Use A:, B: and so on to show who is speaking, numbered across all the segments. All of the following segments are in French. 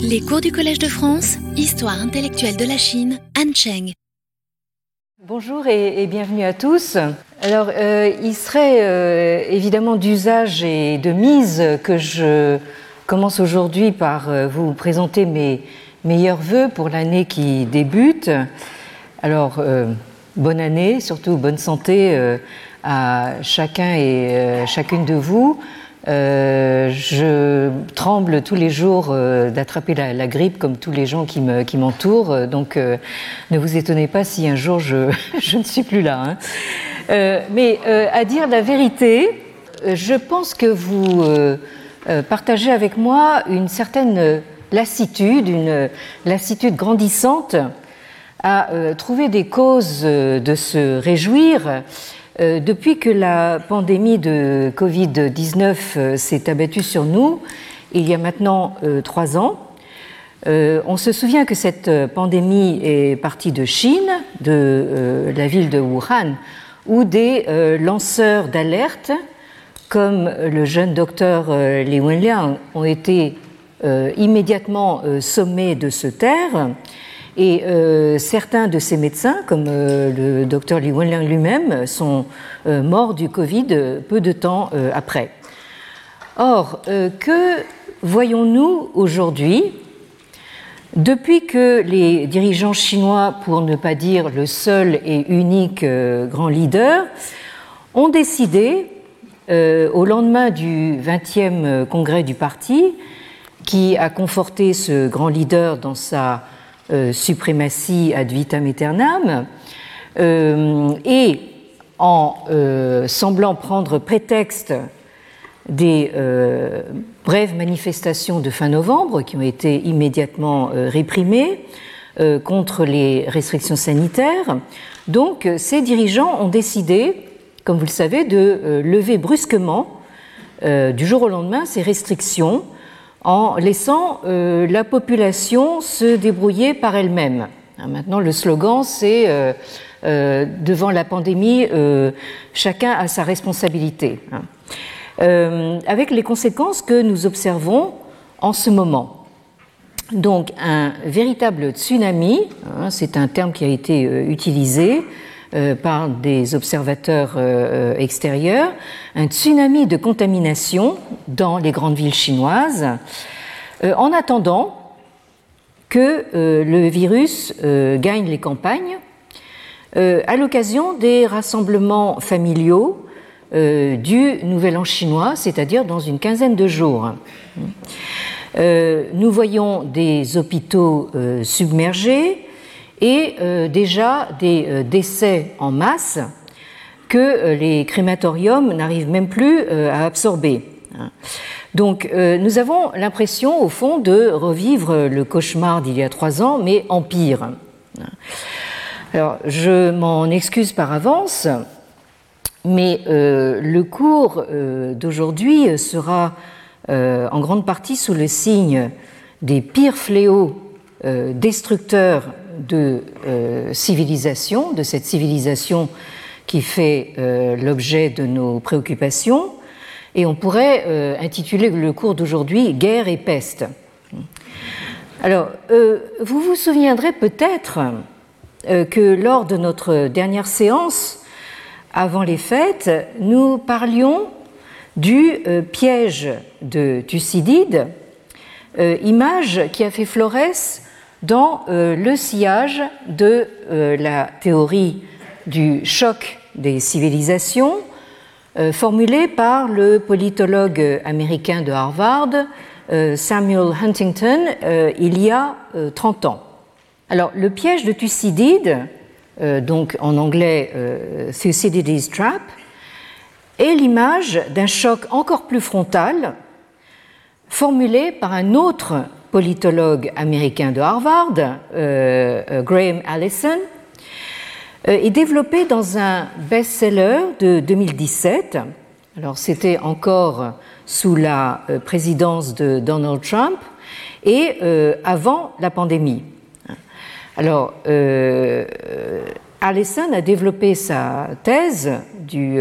A: Les cours du Collège de France, Histoire intellectuelle de la Chine, Han Cheng.
B: Bonjour et, bienvenue à tous. Alors, euh, il serait euh, évidemment d'usage et de mise que je commence aujourd'hui par euh, vous présenter mes meilleurs voeux pour l'année qui débute. Alors, bonne année, surtout bonne santé à chacun et chacune de vous. Euh, je tremble tous les jours euh, d'attraper la, grippe comme tous les gens qui m'entourent, me, qui donc euh, ne vous étonnez pas si un jour je, je ne suis plus là. Hein. mais à dire la vérité, je pense que vous partagez avec moi une certaine lassitude, une lassitude grandissante à trouver des causes de se réjouir euh, depuis que la pandémie de Covid-19 euh, s'est abattue sur nous, il y a maintenant euh, trois ans, on se souvient que cette pandémie est partie de Chine, de la ville de Wuhan, où des lanceurs d'alerte, comme le jeune docteur Li Wenliang, ont été immédiatement sommés de se taire et euh, certains de ces médecins, comme euh, le docteur Li Wenliang lui-même, sont euh, morts du Covid peu de temps après. Or, que voyons-nous aujourd'hui? Depuis que les dirigeants chinois, pour ne pas dire le seul et unique grand leader, ont décidé, au lendemain du 20e congrès du parti, qui a conforté ce grand leader dans sa suprématie ad vitam aeternam, euh, et en euh, semblant prendre prétexte des brèves manifestations de fin novembre qui ont été immédiatement réprimées contre les restrictions sanitaires. Donc ces dirigeants ont décidé, comme vous le savez, de lever brusquement, du jour au lendemain, ces restrictions en laissant euh, la population se débrouiller par elle-même. Hein, maintenant, le slogan, c'est euh, euh, devant la pandémie, chacun a sa responsabilité, hein. avec les conséquences que nous observons en ce moment. Donc, un véritable tsunami, hein, c'est un terme qui a été utilisé, euh, par des observateurs euh, extérieurs, un tsunami de contamination dans les grandes villes chinoises, euh, en attendant que le virus gagne les campagnes à l'occasion des rassemblements familiaux du Nouvel An chinois, c'est-à-dire dans une quinzaine de jours. nous voyons des hôpitaux submergés, et euh, déjà des euh, décès en masse que euh, les crématoriums n'arrivent même plus à absorber. Hein. Donc nous avons l'impression, au fond, de revivre le cauchemar d'il y a trois ans, mais en pire. Alors je m'en excuse par avance, mais le cours d'aujourd'hui sera en grande partie sous le signe des pires fléaux destructeurs de euh, civilisation, de cette civilisation qui fait euh, l'objet de nos préoccupations, et on pourrait euh, intituler le cours d'aujourd'hui Guerre et peste. Alors, vous vous souviendrez peut-être que lors de notre dernière séance, avant les fêtes, nous parlions du piège de Thucydide, image qui a fait Flores dans euh, le sillage de euh, la théorie du choc des civilisations euh, formulée par le politologue américain de Harvard, Samuel Huntington, il y a 30 ans. Alors, le piège de Thucydide, donc en anglais Thucydides Trap, est l'image d'un choc encore plus frontal formulé par un autre politologue américain de Harvard, euh, euh, Graham Allison, euh, est développé dans un best-seller de 2017. Alors, c'était encore sous la présidence de Donald Trump et avant la pandémie. Alors, Allison a développé sa thèse du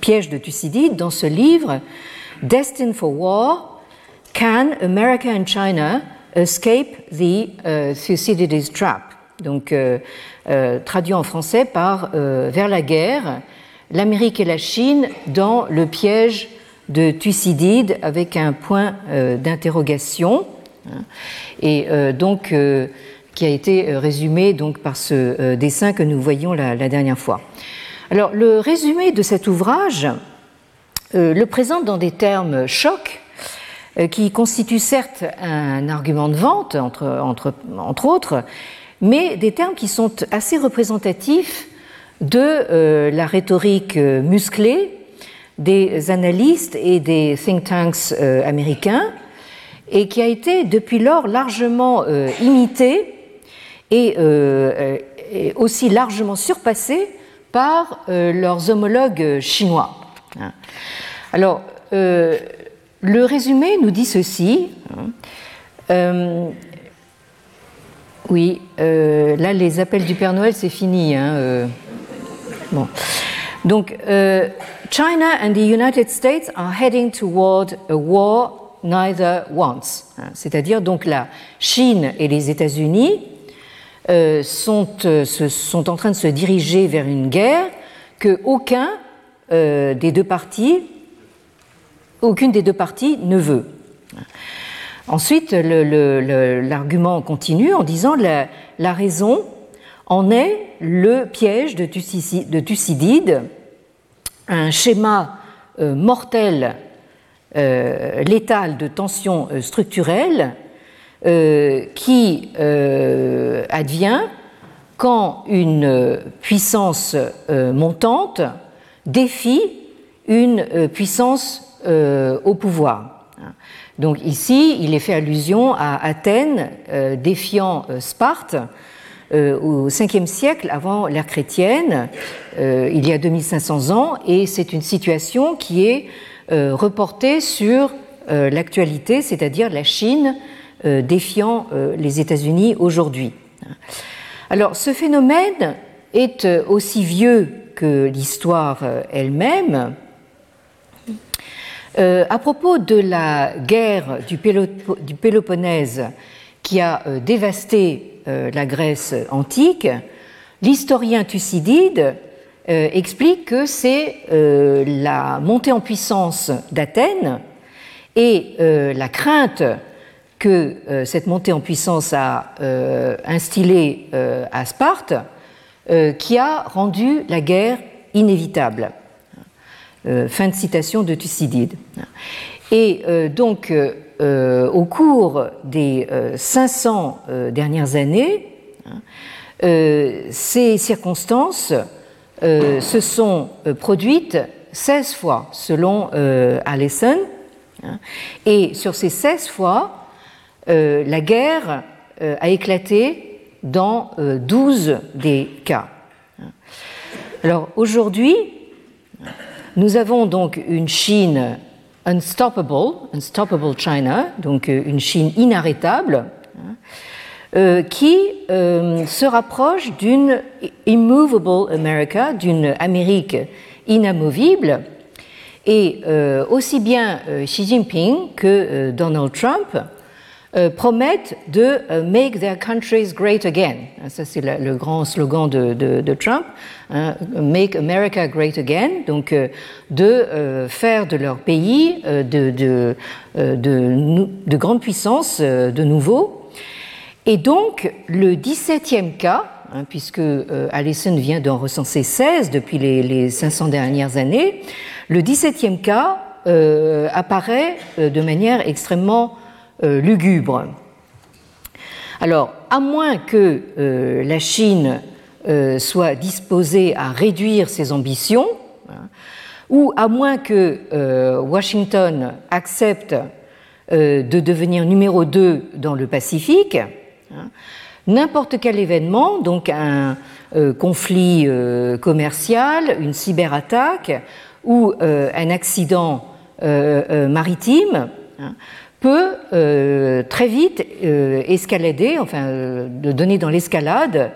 B: piège de Thucydide dans ce livre Destined for War Can America and China escape the Thucydides trap? Donc, traduit en français par Vers la guerre, l'Amérique et la Chine dans le piège de Thucydide avec un point d'interrogation. Et donc, qui a été résumé donc par ce dessin que nous voyions la, la dernière fois. Alors, le résumé de cet ouvrage euh, le présente dans des termes chocs euh, qui constituent certes un argument de vente, entre, autres, mais des termes qui sont assez représentatifs de euh, la rhétorique musclée des analystes et des think tanks américains et qui a été depuis lors largement imité et, et, aussi largement surpassé par euh, leurs homologues chinois. Hein. Alors, euh, le résumé nous dit ceci. Hein. Euh, oui, là, les appels du Père Noël, c'est fini. Hein, bon. Donc, China and the United States are heading toward a war neither wants. C'est-à-dire donc la Chine et les États-Unis euh, sont, euh, sont, en train de se diriger vers une guerre que aucun euh, des deux parties, aucune des deux parties ne veut. Ensuite, l'argument continue en disant la, la raison en est le piège de Thucydide, un schéma mortel, létal de structurelles euh, qui euh, advient quand une puissance euh, montante défie une puissance au pouvoir. Donc ici, il est fait allusion à Athènes défiant Sparte au 5e siècle avant l'ère chrétienne, il y a 2500 ans, et c'est une situation qui est reportée sur l'actualité, c'est-à-dire la Chine euh, défiant euh, les États-Unis aujourd'hui. Alors ce phénomène est euh, aussi vieux que l'histoire elle-même. À propos de la guerre du, Péloponnèse qui a dévasté la Grèce antique, l'historien Thucydide explique que c'est la montée en puissance d'Athènes et la crainte que euh, cette montée en puissance a euh, instillé euh, à Sparte, qui a rendu la guerre inévitable. Fin de citation de Thucydide. Et donc, au cours des 500 dernières années, ces circonstances se sont produites 16 fois, selon Allison. Et sur ces 16 fois, euh, la guerre euh, a éclaté dans 12 euh, des cas. Alors aujourd'hui, nous avons donc une Chine unstoppable, unstoppable China, donc une Chine inarrêtable, qui se rapproche d'une immovable America, d'une Amérique inamovible. Et aussi bien Xi Jinping que Donald Trump euh, promettent de euh, make their countries great again. Ça, c'est le grand slogan de, Trump, hein, make America great again, donc euh, de faire de leur pays de, de, de, grandes puissances de nouveau. Et donc, le 17e cas, hein, puisque Allison vient d'en recenser 16 depuis les, les 500 dernières années, le 17e cas apparaît de manière extrêmement lugubre. Alors, à moins que euh, la Chine euh, soit disposée à réduire ses ambitions, hein, ou à moins que Washington accepte de devenir numéro 2 dans le Pacifique, hein, n'importe quel événement, donc un conflit commercial, une cyberattaque ou un accident maritime, hein, peut euh, très vite euh, escalader, enfin, euh, donner dans l'escalade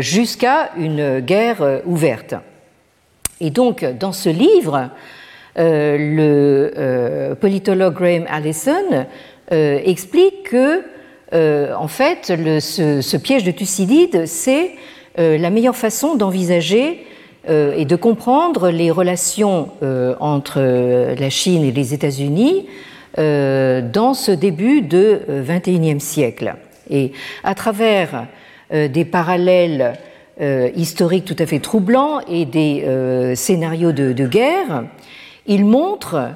B: jusqu'à une guerre ouverte. Et donc, dans ce livre, le politologue Graham Allison explique que, en fait, ce, piège de Thucydide, c'est la meilleure façon d'envisager et de comprendre les relations entre la Chine et les États-Unis dans ce début de XXIe siècle. Et à travers des parallèles euh, historiques tout à fait troublants et des euh, scénarios de, guerre, il montre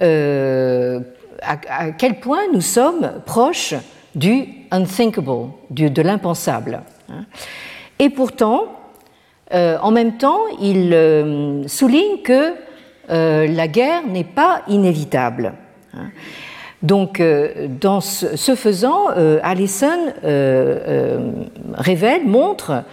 B: euh, à, quel point nous sommes proches du unthinkable, de l'impensable. Hein. Et pourtant, en même temps, il souligne que la guerre n'est pas inévitable. Donc, dans ce, faisant, Allison révèle, montre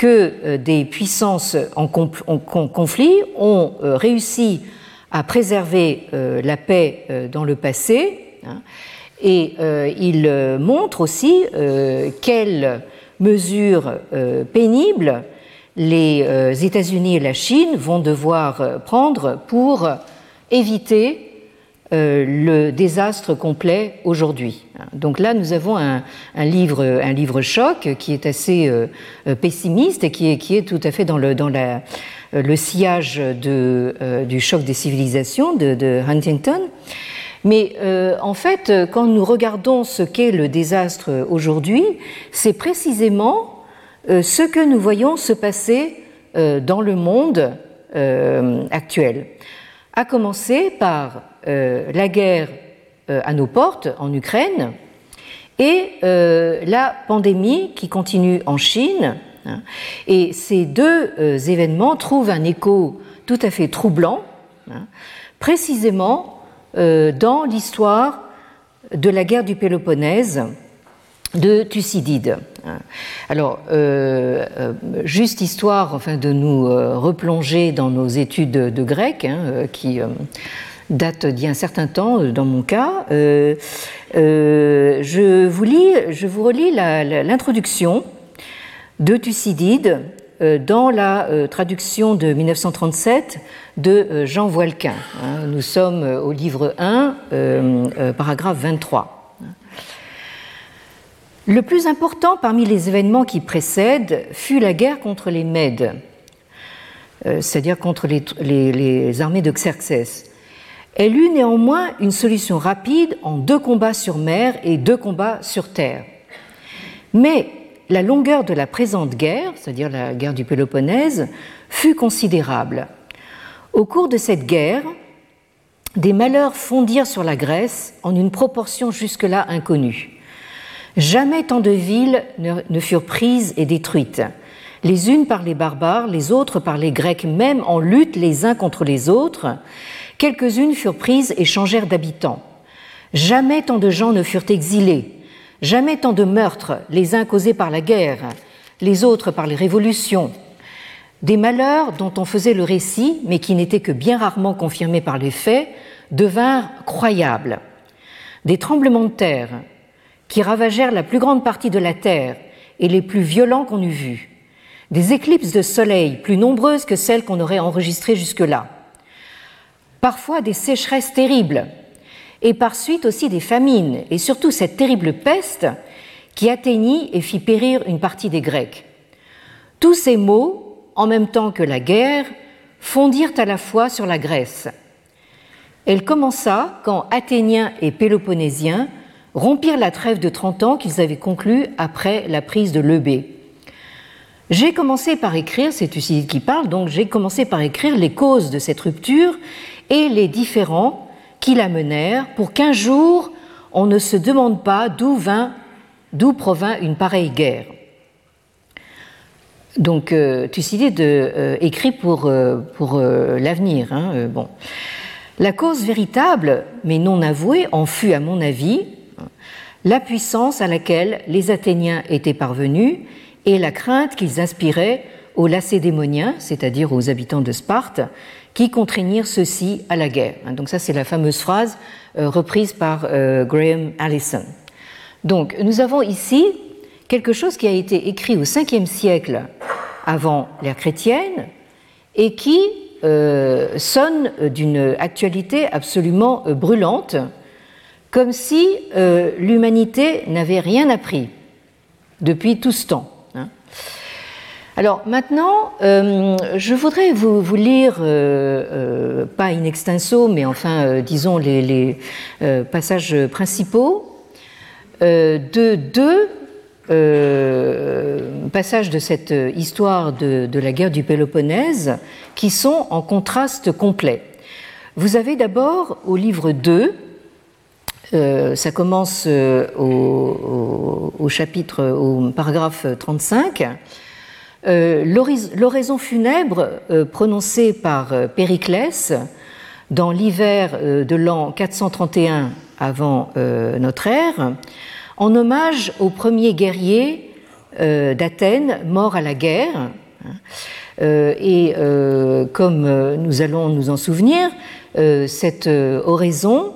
B: que euh, des puissances en conflit ont euh, réussi à préserver euh, la paix dans le passé. Hein, et il montre aussi quelles mesures pénibles les États-Unis et la Chine vont devoir prendre pour éviter euh, le désastre complet aujourd'hui. Donc là, nous avons un, livre, un livre choc qui est assez euh, pessimiste et qui est, tout à fait dans le, euh, sillage du choc des civilisations de, Huntington. Mais en fait, quand nous regardons ce qu'est le désastre aujourd'hui, c'est précisément ce que nous voyons se passer dans le monde actuel. À commencer par euh, la guerre euh, à nos portes en Ukraine et euh, la pandémie qui continue en Chine. Hein. Et ces deux événements trouvent un écho tout à fait troublant, hein, précisément dans l'histoire de la guerre du Péloponnèse de Thucydide. Hein. Alors, juste histoire enfin, de nous replonger dans nos études de, grec, qui date d'il y a un certain temps, euh, dans mon cas. Euh, euh, je, vous relis l'introduction de Thucydide dans la traduction de 1937 de Jean Voilquin. Hein. Nous sommes au livre 1, paragraphe 23. Le plus important parmi les événements qui précèdent fut la guerre contre les Mèdes, c'est-à-dire contre les, les armées de Xerxès. Elle eut néanmoins une solution rapide en deux combats sur mer et deux combats sur terre. Mais la longueur de la présente guerre, c'est-à-dire la guerre du Péloponnèse, fut considérable. Au cours de cette guerre, des malheurs fondirent sur la Grèce en une proportion jusque-là inconnue. Jamais tant de villes ne furent prises et détruites, les unes par les barbares, les autres par les Grecs, même en lutte les uns contre les autres, Quelques-unes furent prises et changèrent d'habitants. Jamais tant de gens ne furent exilés, jamais tant de meurtres, les uns causés par la guerre, les autres par les révolutions. Des malheurs dont on faisait le récit, mais qui n'étaient que bien rarement confirmés par les faits, devinrent croyables. Des tremblements de terre qui ravagèrent la plus grande partie de la terre et les plus violents qu'on eût vus. Des éclipses de soleil plus nombreuses que celles qu'on aurait enregistrées jusque-là parfois des sécheresses terribles, et par suite aussi des famines, et surtout cette terrible peste qui atteignit et fit périr une partie des Grecs. Tous ces maux, en même temps que la guerre, fondirent à la fois sur la Grèce. Elle commença quand Athéniens et Péloponnésiens rompirent la trêve de 30 ans qu'ils avaient conclue après la prise de Lebé. J'ai commencé par écrire, c'est Thucydide qui parle, donc j'ai commencé par écrire les causes de cette rupture et les différents qui la menèrent pour qu'un jour on ne se demande pas d'où vint, d'où provint une pareille guerre. Donc euh, Thucydide euh, écrit pour, euh, pour l'avenir. Hein, bon. La cause véritable, mais non avouée, en fut, à mon avis, la puissance à laquelle les Athéniens étaient parvenus et la crainte qu'ils inspiraient aux Lacédémoniens, c'est-à-dire aux habitants de Sparte, qui contraignirent ceux-ci à la guerre. Donc ça, c'est la fameuse phrase euh, reprise par euh, Graham Allison. Donc nous avons ici quelque chose qui a été écrit au 5e siècle avant l'ère chrétienne et qui sonne d'une actualité absolument brûlante, comme si l'humanité n'avait rien appris depuis tout ce temps. Alors maintenant, je voudrais vous, lire, pas in extenso, mais enfin, disons, les passages principaux de deux euh, passages de cette histoire de, la guerre du Péloponnèse qui sont en contraste complet. Vous avez d'abord au livre 2, euh, ça commence euh, au, chapitre, au paragraphe 35, l'oraison funèbre prononcée par Périclès dans l'hiver de l'an 431 avant notre ère, en hommage aux premiers guerriers euh, d'Athènes morts à la guerre. Euh, et euh, comme nous allons nous en souvenir, cette oraison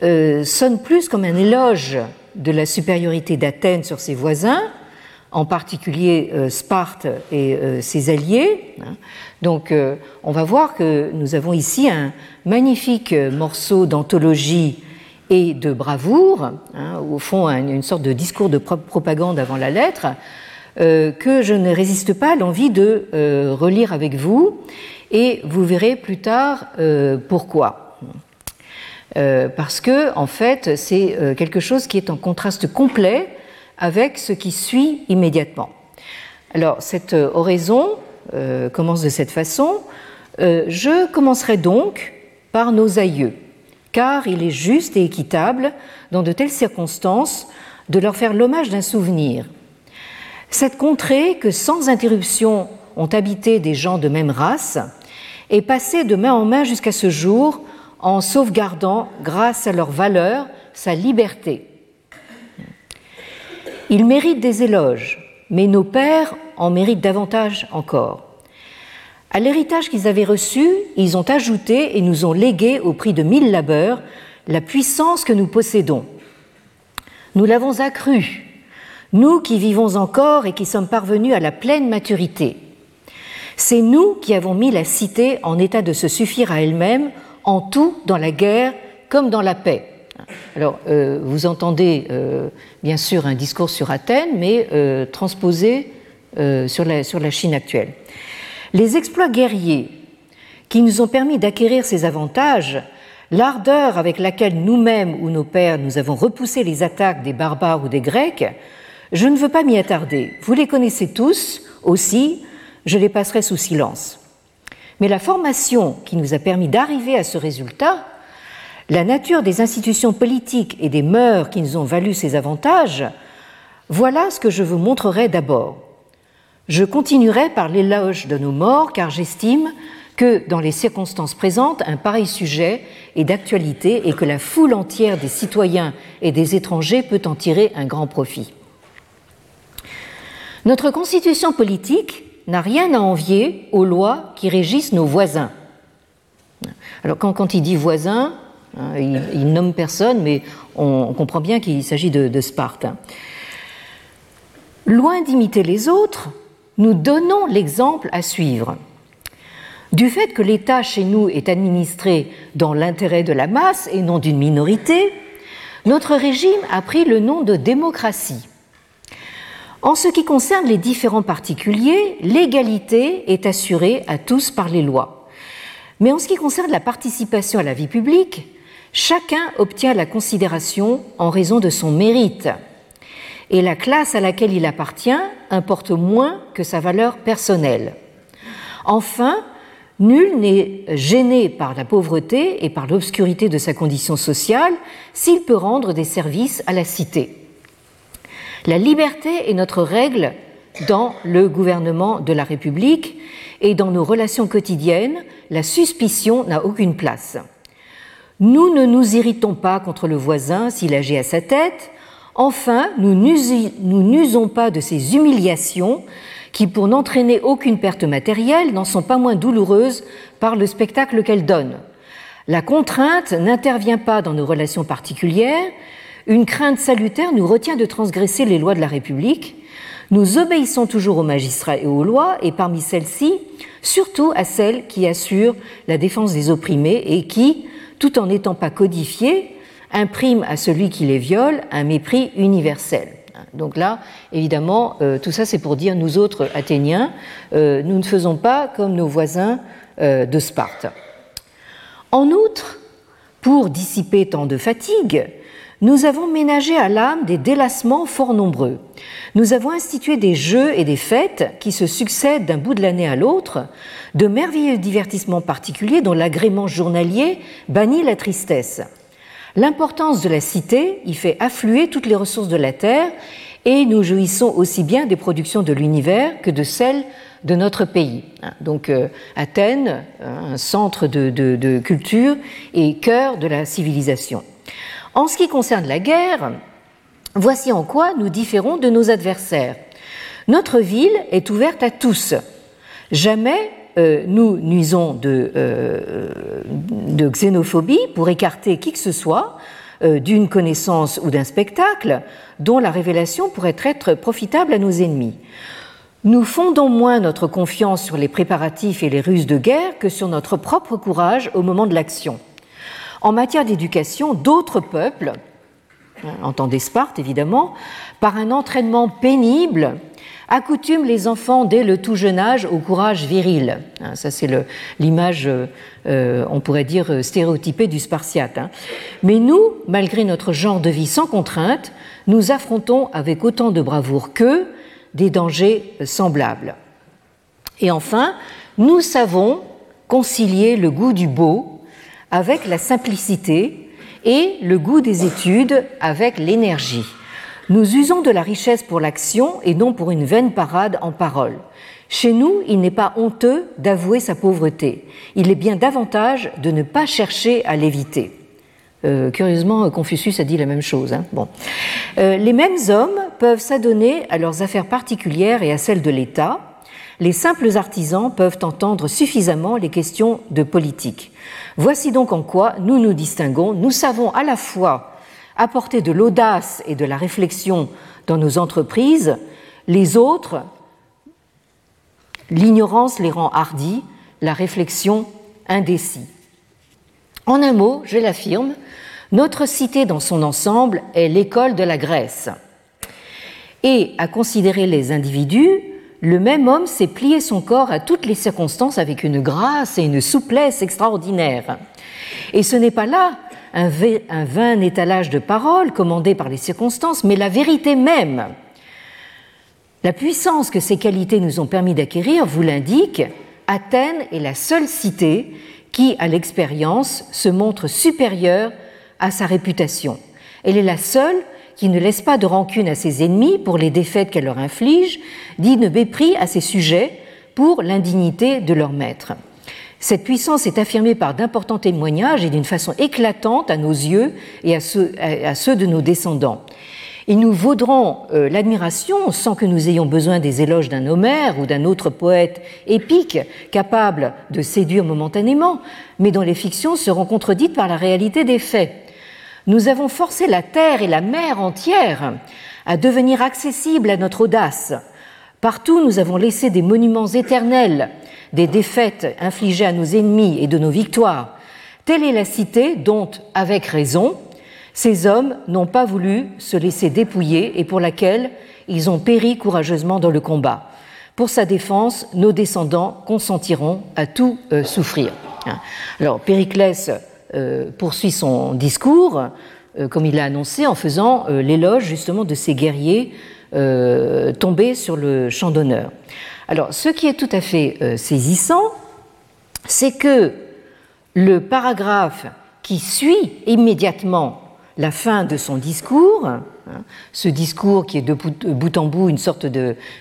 B: sonne plus comme un éloge de la supériorité d'Athènes sur ses voisins, en particulier Sparte et ses alliés. Donc on va voir que nous avons ici un magnifique morceau d'anthologie et de bravoure, hein, au fond une sorte de discours de propagande avant la lettre, euh, que je ne résiste pas à l'envie de euh, relire avec vous, et vous verrez plus tard euh, pourquoi. parce que, en fait, c'est quelque chose qui est en contraste complet avec ce qui suit immédiatement. Alors, cette oraison commence de cette façon. je commencerai donc par nos aïeux car il est juste et équitable, dans de telles circonstances, de leur faire l'hommage d'un souvenir. Cette contrée que sans interruption ont habité des gens de même race est passée de main en main jusqu'à ce jour en sauvegardant, grâce à leur valeur, sa liberté. Ils méritent des éloges, mais nos pères en méritent davantage encore. À l'héritage qu'ils avaient reçu, ils ont ajouté et nous ont légué au prix de mille labeurs la puissance que nous possédons. Nous l'avons accrue, nous qui vivons encore et qui sommes parvenus à la pleine maturité. C'est nous qui avons mis la cité en état de se suffire à elle-même en tout dans la guerre comme dans la paix. Alors, euh, vous entendez euh, bien sûr un discours sur Athènes, mais euh, transposé sur la, sur la Chine actuelle. Les exploits guerriers qui nous ont permis d'acquérir ces avantages, l'ardeur avec laquelle nous-mêmes ou nos pères nous avons repoussé les attaques des barbares ou des Grecs, je ne veux pas m'y attarder. Vous les connaissez tous aussi, je les passerai sous silence. Mais la formation qui nous a permis d'arriver à ce résultat, la nature des institutions politiques et des mœurs qui nous ont valu ces avantages, voilà ce que je vous montrerai d'abord. Je continuerai par l'éloge de nos morts, car j'estime que dans les circonstances présentes, un pareil sujet est d'actualité et que la foule entière des citoyens et des étrangers peut en tirer un grand profit. Notre constitution politique n'a rien à envier aux lois qui régissent nos voisins. Alors quand, il dit voisins, hein, il, nomme personne, mais on, comprend bien qu'il s'agit de, de Sparte. Loin d'imiter les autres, nous donnons l'exemple à suivre. Du fait que l'État chez nous est administré dans l'intérêt de la masse et non d'une minorité, notre régime a pris le nom de démocratie. En ce qui concerne les différents particuliers, l'égalité est assurée à tous par les lois. Mais en ce qui concerne la participation à la vie publique, chacun obtient la considération en raison de son mérite et la classe à laquelle il appartient importe moins que sa valeur personnelle. Enfin, nul n'est gêné par la pauvreté et par l'obscurité de sa condition sociale s'il peut rendre des services à la cité. La liberté est notre règle dans le gouvernement de la République et dans nos relations quotidiennes, la suspicion n'a aucune place. Nous ne nous irritons pas contre le voisin s'il agit à sa tête, Enfin, nous n'usons pas de ces humiliations qui, pour n'entraîner aucune perte matérielle, n'en sont pas moins douloureuses par le spectacle qu'elles donnent. La contrainte n'intervient pas dans nos relations particulières, une crainte salutaire nous retient de transgresser les lois de la République, Nous obéissons toujours aux magistrats et aux lois, et parmi celles-ci, surtout à celles qui assurent la défense des opprimés et qui, tout en n'étant pas codifiées, impriment à celui qui les viole un mépris universel. Donc là, évidemment, euh, tout ça c'est pour dire, nous autres Athéniens, euh, nous ne faisons pas comme nos voisins euh, de Sparte. En outre, pour dissiper tant de fatigue, nous avons ménagé à l'âme des délassements fort nombreux. Nous avons institué des jeux et des fêtes qui se succèdent d'un bout de l'année à l'autre, de merveilleux divertissements particuliers dont l'agrément journalier bannit la tristesse. L'importance de la cité y fait affluer toutes les ressources de la terre et nous jouissons aussi bien des productions de l'univers que de celles de notre pays. Donc euh, Athènes, un centre de, culture et cœur de la civilisation. En ce qui concerne la guerre, voici en quoi nous différons de nos adversaires. Notre ville est ouverte à tous. Jamais euh, nous nuisons de, euh, de, xénophobie pour écarter qui que ce soit euh, d'une connaissance ou d'un spectacle dont la révélation pourrait être profitable à nos ennemis. Nous fondons moins notre confiance sur les préparatifs et les ruses de guerre que sur notre propre courage au moment de l'action. En matière d'éducation, d'autres peuples, entendez Sparte évidemment, par un entraînement pénible, accoutume les enfants dès le tout jeune âge au courage viril. Hein, ça, c'est l'image, euh, on pourrait dire, stéréotypée du Spartiate. Hein. Mais nous, malgré notre genre de vie sans contrainte, nous affrontons avec autant de bravoure qu'eux des dangers semblables. Et enfin, nous savons concilier le goût du beau avec la simplicité et le goût des études avec l'énergie. Nous usons de la richesse pour l'action et non pour une vaine parade en parole. Chez nous, il n'est pas honteux d'avouer sa pauvreté. Il est bien davantage de ne pas chercher à l'éviter. Euh, curieusement, Confucius a dit la même chose. Hein. Bon. Euh, les mêmes hommes peuvent s'adonner à leurs affaires particulières et à celles de l'État. Les simples artisans peuvent entendre suffisamment les questions de politique. Voici donc en quoi nous nous distinguons. Nous savons à la fois apporter de l'audace et de la réflexion dans nos entreprises, les autres, l'ignorance les rend hardis, la réflexion indécis. En un mot, je l'affirme, notre cité dans son ensemble est l'école de la Grèce. Et à considérer les individus, le même homme sait plier son corps à toutes les circonstances avec une grâce et une souplesse extraordinaires. Et ce n'est pas là un, vain étalage de paroles commandé par les circonstances, mais la vérité même. La puissance que ces qualités nous ont permis d'acquérir vous l'indique, Athènes est la seule cité qui, à l'expérience, se montre supérieure à sa réputation. Elle est la seule qui ne laisse pas de rancune à ses ennemis pour les défaites qu'elle leur inflige, dit de mépris à ses sujets pour l'indignité de leur maître. Cette puissance est affirmée par d'importants témoignages et d'une façon éclatante à nos yeux et à ceux, à ceux de nos descendants. Ils nous vaudront euh, l'admiration sans que nous ayons besoin des éloges d'un Homère ou d'un autre poète épique capable de séduire momentanément, mais dont les fictions seront contredites par la réalité des faits. Nous avons forcé la terre et la mer entière à devenir accessibles à notre audace. Partout, nous avons laissé des monuments éternels des défaites infligées à nos ennemis et de nos victoires. Telle est la cité dont, avec raison, ces hommes n'ont pas voulu se laisser dépouiller et pour laquelle ils ont péri courageusement dans le combat. Pour sa défense, nos descendants consentiront à tout euh, souffrir. Alors Périclès poursuit son discours, euh, comme il l'a annoncé, en faisant l'éloge justement de ces guerriers tombés sur le champ d'honneur. Alors, ce qui est tout à fait euh, saisissant, c'est que le paragraphe qui suit immédiatement la fin de son discours, hein, ce discours qui est de bout en bout une sorte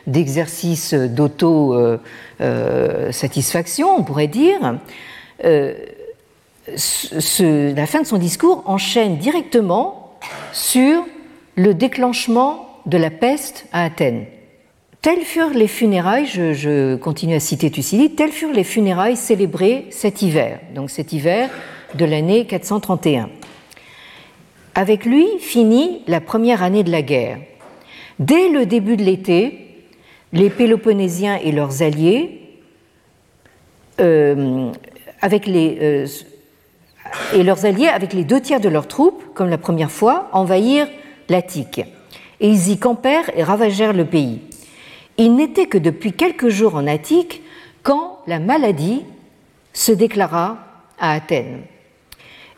B: d'exercice d'auto-satisfaction, on pourrait dire, euh, la fin de son discours enchaîne directement sur le déclenchement de la peste à Athènes. Telles furent les funérailles, je, continue à citer Thucydide, telles furent les funérailles célébrées cet hiver, donc cet hiver de l'année 431. Avec lui finit la première année de la guerre. Dès le début de l'été, les Péloponnésiens et leurs alliés, avec les, et leurs alliés, avec les deux tiers de leurs troupes, comme la première fois, envahirent l'Attique. Et ils y campèrent et ravagèrent le pays. Il n'était que depuis quelques jours en Attique quand la maladie se déclara à Athènes.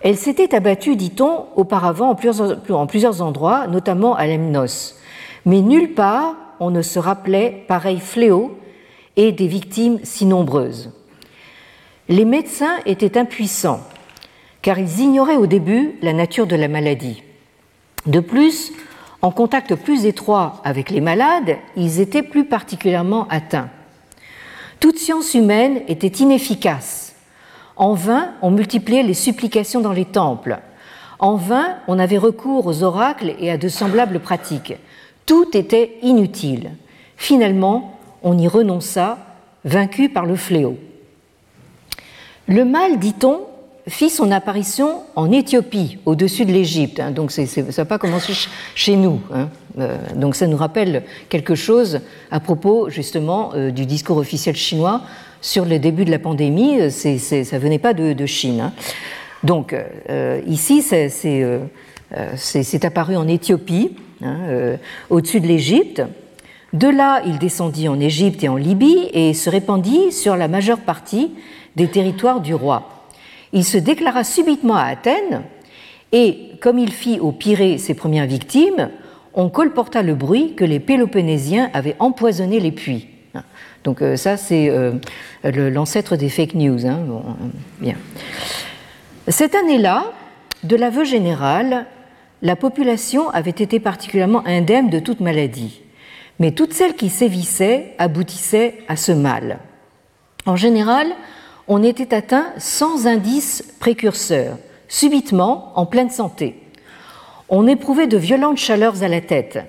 B: Elle s'était abattue, dit-on, auparavant en plusieurs, en plusieurs, endroits, notamment à Lemnos. Mais nulle part on ne se rappelait pareil fléau et des victimes si nombreuses. Les médecins étaient impuissants, car ils ignoraient au début la nature de la maladie. De plus, en contact plus étroit avec les malades, ils étaient plus particulièrement atteints. Toute science humaine était inefficace. En vain, on multipliait les supplications dans les temples. En vain, on avait recours aux oracles et à de semblables pratiques. Tout était inutile. Finalement, on y renonça, vaincu par le fléau. Le mal, dit-on, fit son apparition en Éthiopie, au-dessus de l'Égypte. Hein. donc ça n'a pas commencé chez nous. Hein. Euh, donc ça nous rappelle quelque chose à propos justement euh, du discours officiel chinois sur le début de la pandémie. Euh, ça ne venait pas de, Chine. Hein. Donc ici, c'est apparu en Éthiopie, au-dessus de l'Égypte. De là, il descendit en Égypte et en Libye et se répandit sur la majeure partie des territoires du roi il se déclara subitement à Athènes, et comme il fit au Pirée ses premières victimes, on colporta le bruit que les Pélopénésiens avaient empoisonné les puits. Donc euh, ça, c'est euh, l'ancêtre des fake news. Hein. bien. Cette année-là, de l'aveu général, la population avait été particulièrement indemne de toute maladie, mais toutes celles qui sévissaient aboutissaient à ce mal. En général, on était atteint sans indice précurseur, subitement en pleine santé. On éprouvait de violentes chaleurs à la tête,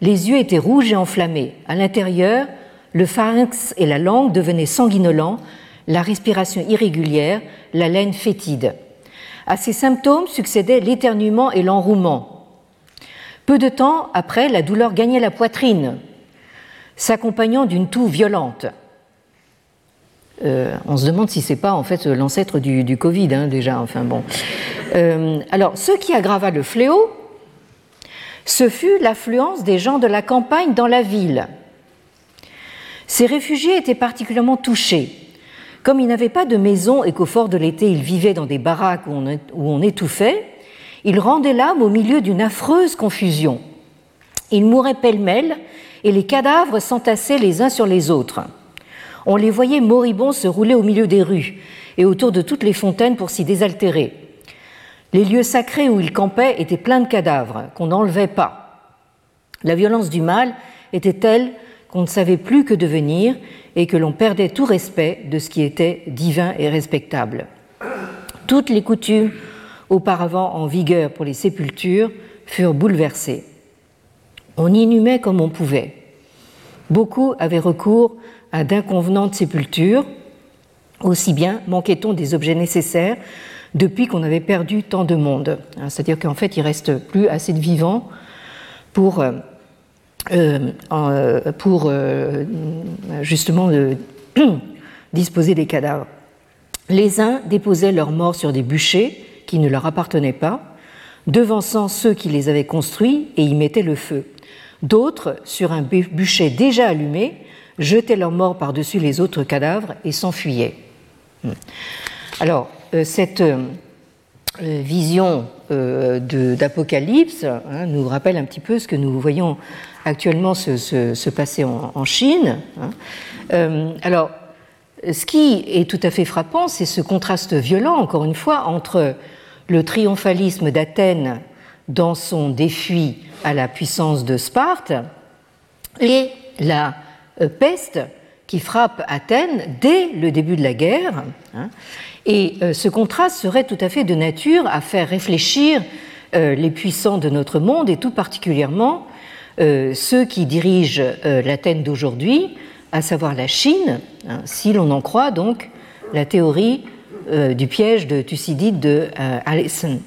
B: les yeux étaient rouges et enflammés. À l'intérieur, le pharynx et la langue devenaient sanguinolents, la respiration irrégulière, la laine fétide. À ces symptômes succédaient l'éternuement et l'enrouement. Peu de temps après, la douleur gagnait la poitrine, s'accompagnant d'une toux violente. Euh, on se demande si c'est pas en fait l'ancêtre du, Covid hein, déjà. Enfin bon. Euh, alors, ce qui aggrava le fléau, ce fut l'affluence des gens de la campagne dans la ville. Ces réfugiés étaient particulièrement touchés. Comme ils n'avaient pas de maison et qu'au fort de l'été ils vivaient dans des baraques où on, où on étouffait, ils rendaient l'âme au milieu d'une affreuse confusion. Ils mouraient pêle-mêle et les cadavres s'entassaient les uns sur les autres. On les voyait moribonds se rouler au milieu des rues et autour de toutes les fontaines pour s'y désaltérer. Les lieux sacrés où ils campaient étaient pleins de cadavres qu'on n'enlevait pas. La violence du mal était telle qu'on ne savait plus que devenir et que l'on perdait tout respect de ce qui était divin et respectable. Toutes les coutumes auparavant en vigueur pour les sépultures furent bouleversées. On inhumait comme on pouvait. Beaucoup avaient recours à d'inconvenantes sépultures, aussi bien manquait-on des objets nécessaires depuis qu'on avait perdu tant de monde. Hein, c'est-à-dire qu'en fait, il reste plus assez de vivants pour, euh, euh, euh, justement disposer des cadavres. Les uns déposaient leurs morts sur des bûchers qui ne leur appartenaient pas, devançant ceux qui les avaient construits et y mettaient le feu. D'autres, sur un bûcher déjà allumé, jetaient leurs morts par-dessus les autres cadavres et s'enfuyaient. Hmm. Alors, euh, cette euh, euh, vision d'Apocalypse hein, nous rappelle un petit peu ce que nous voyons actuellement se, passer en, Chine. Hein. alors, ce qui est tout à fait frappant, c'est ce contraste violent, encore une fois, entre le triomphalisme d'Athènes dans son défi à la puissance de Sparte et la peste qui frappe Athènes dès le début de la guerre. Hein. et euh, ce contraste serait tout à fait de nature à faire réfléchir euh, les puissants de notre monde et tout particulièrement ceux qui dirigent l'Athènes d'aujourd'hui, à savoir la Chine, hein, si l'on en croit donc la théorie du piège de Thucydide de Allison.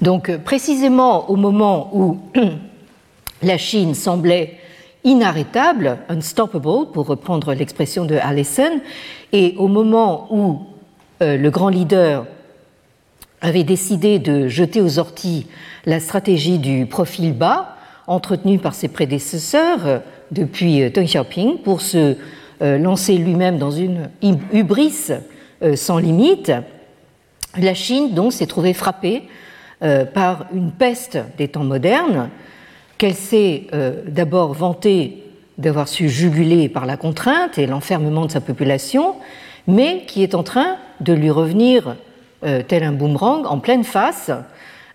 B: Donc précisément au moment où la Chine semblait inarrêtable, unstoppable, pour reprendre l'expression de Allison, et au moment où le grand leader avait décidé de jeter aux orties la stratégie du profil bas, entretenue par ses prédécesseurs depuis Deng Xiaoping, pour se lancer lui-même dans une hubris sans limite, la Chine s'est trouvée frappée euh, par une peste des temps modernes qu'elle s'est euh, d'abord vantée d'avoir su juguler par la contrainte et l'enfermement de sa population, mais qui est en train de lui revenir euh, tel un boomerang en pleine face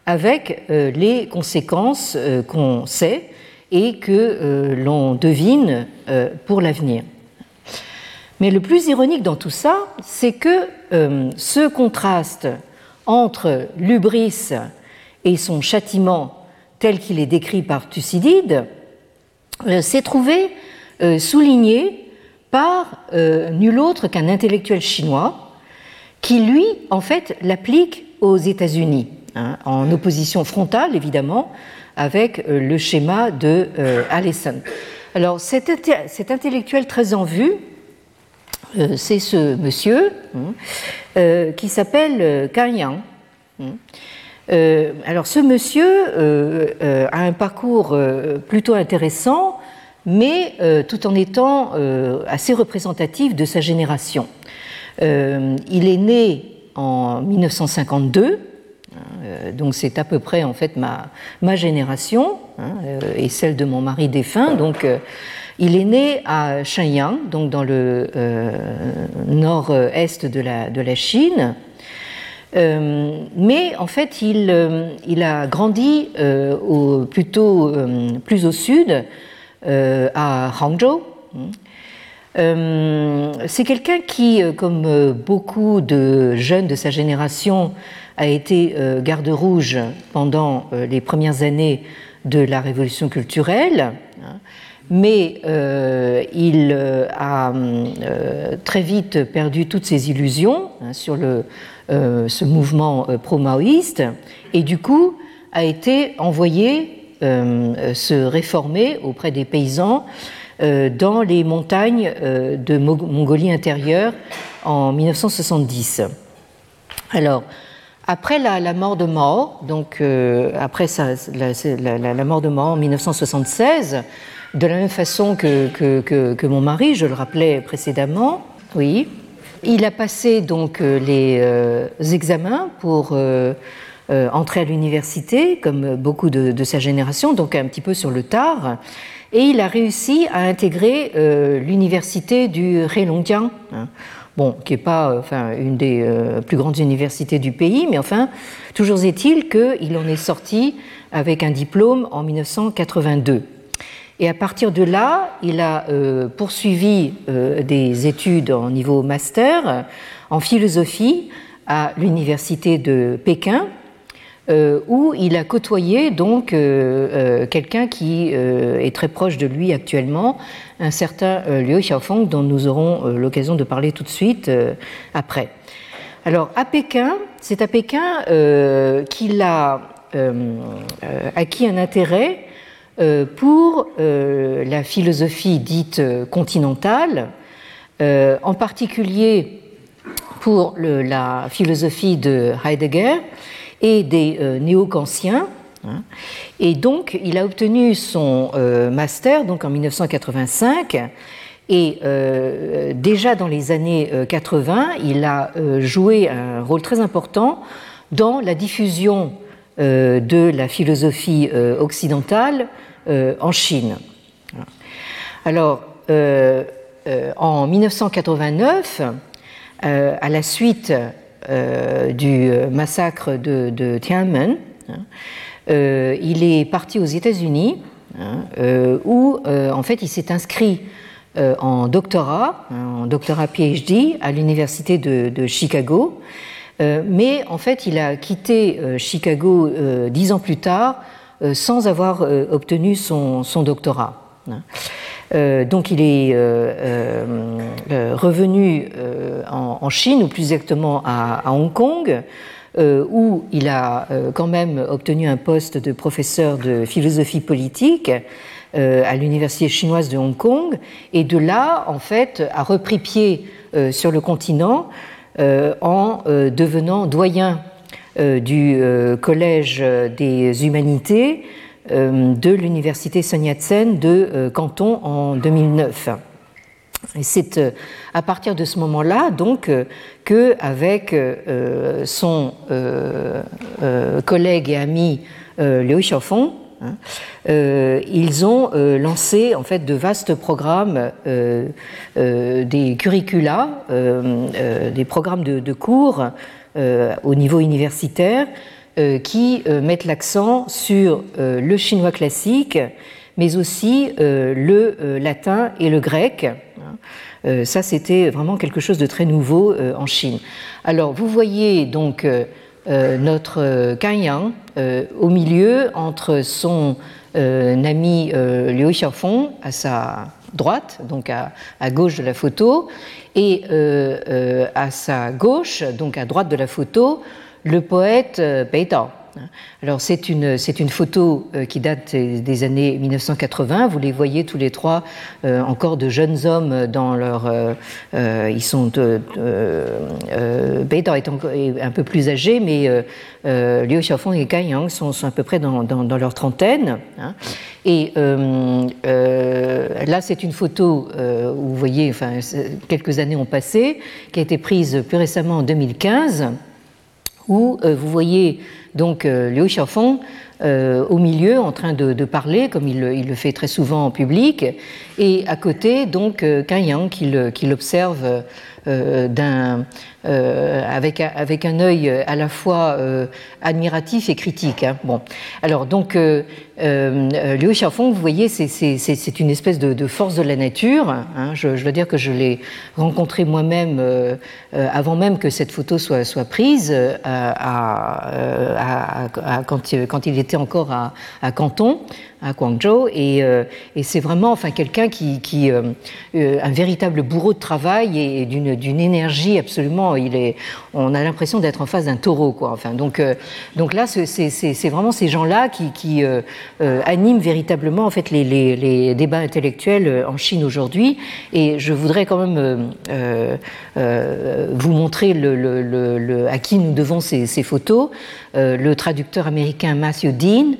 B: avec les conséquences qu'on sait et que l'on devine pour l'avenir. Mais le plus ironique dans tout ça, c'est que ce contraste entre l'ubris et son châtiment tel qu'il est décrit par Thucydide euh, s'est trouvé euh, souligné par euh, nul autre qu'un intellectuel chinois qui, lui, en fait, l'applique aux États-Unis, hein, en opposition frontale, évidemment, avec le schéma de Allison. Alors, cet, intellectuel très en vue, c'est ce monsieur hein, qui s'appelle Yang. Euh, alors ce monsieur euh, euh, a un parcours plutôt intéressant, mais tout en étant assez représentatif de sa génération. il est né en 1952, hein, donc c'est à peu près en fait ma, génération hein, et celle de mon mari défunt. Donc il est né à Shenyang, donc dans le nord-est de la Chine. Euh, mais en fait, il, euh, a grandi euh, plutôt plus au sud, à Hangzhou. C'est quelqu'un qui, comme beaucoup de jeunes de sa génération, a été garde rouge pendant les premières années de la révolution culturelle, mais il a très vite perdu toutes ses illusions hein, sur le ce mouvement euh, pro-maoïste et du coup a été envoyé euh, se réformer auprès des paysans dans les montagnes de Mongolie intérieure en 1970. Alors, après la, mort de Mao, donc après la, mort de Mao en 1976, de la même façon que, que, que mon mari, je le rappelais précédemment, oui, il a passé donc euh, les euh, examens pour euh, entrer à l'université, comme beaucoup de, sa génération, donc un petit peu sur le tard, et il a réussi à intégrer l'université du Heilongjiang, hein. bon, qui n'est pas une des plus grandes universités du pays, mais enfin, toujours est-il qu'il en est sorti avec un diplôme en 1982. Et à partir de là, il a euh, poursuivi euh, des études en niveau master en philosophie à l'université de Pékin, euh, où il a côtoyé donc quelqu'un qui est très proche de lui actuellement, un certain Liu Xiaofeng, dont nous aurons l'occasion de parler tout de suite après. Alors à Pékin, c'est à Pékin qu'il a acquis un intérêt pour euh, la philosophie dite continentale, euh, en particulier pour la philosophie de Heidegger et des néo-kantiens. Hein. Et donc, il a obtenu son master donc en 1985. Et déjà dans les années 80, il a joué un rôle très important dans la diffusion de la philosophie occidentale euh, en Chine. Alors, euh, euh, en 1989, à la suite du massacre de, Tiananmen, hein, il est parti aux États-Unis, hein, où en fait il s'est inscrit en doctorat, hein, en doctorat PhD à l'université de, Chicago, mais en fait il a quitté Chicago dix ans plus tard euh, sans avoir euh, obtenu son, doctorat. Euh, donc il est revenu en, Chine, ou plus exactement à, Hong Kong, où il a quand même obtenu un poste de professeur de philosophie politique, à l'université chinoise de Hong Kong, et de là, en fait, a repris pied sur le continent en devenant doyen du Collège des humanités de l'université Sun Yat-sen de Canton en 2009. Et c'est euh, à partir de ce moment-là, donc, euh, que avec euh, son collègue et ami Liu Xiaofeng, hein, ils ont lancé en fait de vastes programmes, des curricula, des programmes de cours au niveau universitaire qui mettent l'accent sur le chinois classique, mais aussi le latin et le grec euh, ça, c'était vraiment quelque chose de très nouveau euh, en Chine. Alors, vous voyez donc euh, notre Kanyang au milieu entre son ami Liu Xiaofeng à sa droite, donc à, gauche de la photo, et à sa gauche, donc à droite de la photo, le poète Bei Dao. Alors c'est une, c'est une photo euh, qui date des années 1980. Vous les voyez tous les trois euh, encore de jeunes hommes dans leur... Euh, ils sont... Euh, est, un peu plus âgé, mais Liu Xiaofeng et Kai Yang sont, à peu près dans, dans, leur trentaine. Hein. Et là, c'est une photo où vous voyez, enfin, quelques années ont passé, qui a été prise plus récemment en 2015, où vous voyez donc euh, Liu Xiaofeng euh, au milieu en train de, parler, comme il, le fait très souvent en public, et à côté, donc, euh, Yang qui l'observe d'un euh, avec, un œil à la fois admiratif et critique. Hein. Bon. Alors, donc, Liu Xiaofeng, vous voyez, c'est une espèce de, force de la nature. Hein. Je, dois dire que je l'ai rencontré moi-même avant même que cette photo soit, prise, quand, quand, il était encore à, Canton à Guangzhou et, et c'est vraiment enfin quelqu'un qui, qui un véritable bourreau de travail et d'une énergie absolument il est, on a l'impression d'être en face d'un taureau, quoi. Enfin, donc, euh, donc là, c'est vraiment ces gens-là qui, euh, euh, animent véritablement en fait les, débats intellectuels en Chine aujourd'hui. Et je voudrais quand même vous montrer le, à qui nous devons ces photos. le traducteur américain Matthew Dean,